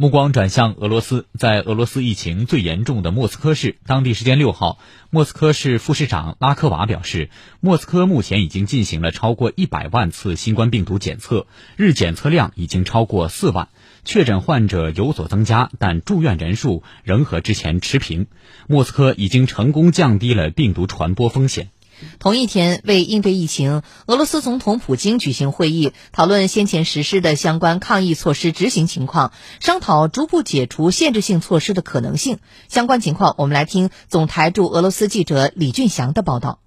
目光转向俄罗斯，在俄罗斯疫情最严重的莫斯科市，当地时间六号，莫斯科市副市长拉科娃表示，莫斯科目前已经进行了超过一百万次新冠病毒检测，日检测量已经超过四万，确诊患者有所增加，但住院人数仍和之前持平。莫斯科已经成功降低了病毒传播风险。同一天，为应对疫情，俄罗斯总统普京举行会议，讨论先前实施的相关抗疫措施执行情况，商讨逐步解除限制性措施的可能性。相关情况，我们来听总台驻俄罗斯记者李俊祥的报道。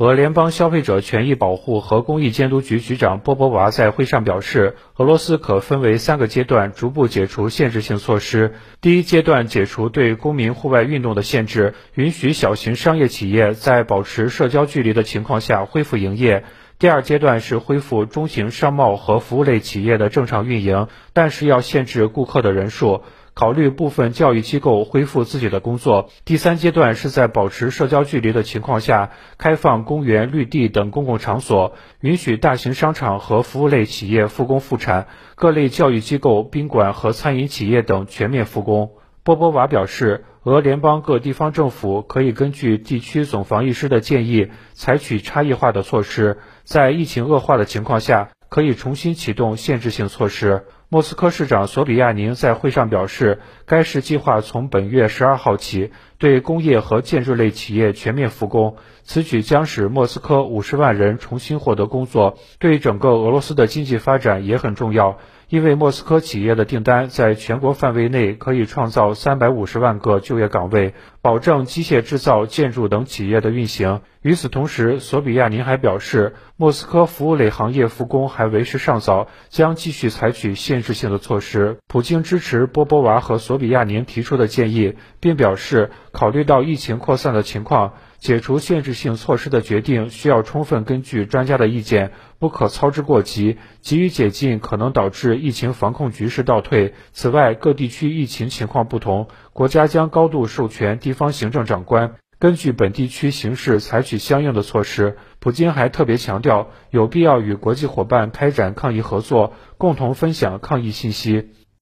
俄联邦消费者权益保护和公益监督局局长波波娃在会上表示，俄罗斯可分为三个阶段逐步解除限制性措施。第一阶段解除对公民户外运动的限制，允许小型商业企业在保持社交距离的情况下恢复营业。第二阶段是恢复中型商贸和服务类企业的正常运营，但是要限制顾客的人数。考虑部分教育机构恢复自己的工作。第三阶段是在保持社交距离的情况下，开放公园、绿地等公共场所，允许大型商场和服务类企业复工复产，各类教育机构、宾馆和餐饮企业等全面复工。波波娃表示，俄联邦各地方政府可以根据地区总防疫师的建议，采取差异化的措施，在疫情恶化的情况下，可以重新启动限制性措施。莫斯科市长索比亚宁在会上表示，该市计划从本月十二号起对工业和建筑类企业全面复工，此举将使莫斯科五十万人重新获得工作，对整个俄罗斯的经济发展也很重要。因为莫斯科企业的订单在全国范围内可以创造三百五十万个就业岗位，保证机械制造、建筑等企业的运行。与此同时，索比亚宁还表示，莫斯科服务类行业复工还为时尚早，将继续采取限制性的措施。普京支持波波娃和索比亚宁提出的建议，并表示，考虑到疫情扩散的情况。解除限制性措施的决定需要充分根据专家的意见，不可操之过急。急于解禁可能导致疫情防控局势倒退。此外，各地区疫情情况不同，国家将高度授权地方行政长官根据本地区形势采取相应的措施。普京还特别强调，有必要与国际伙伴开展抗疫合作，共同分享抗疫信息。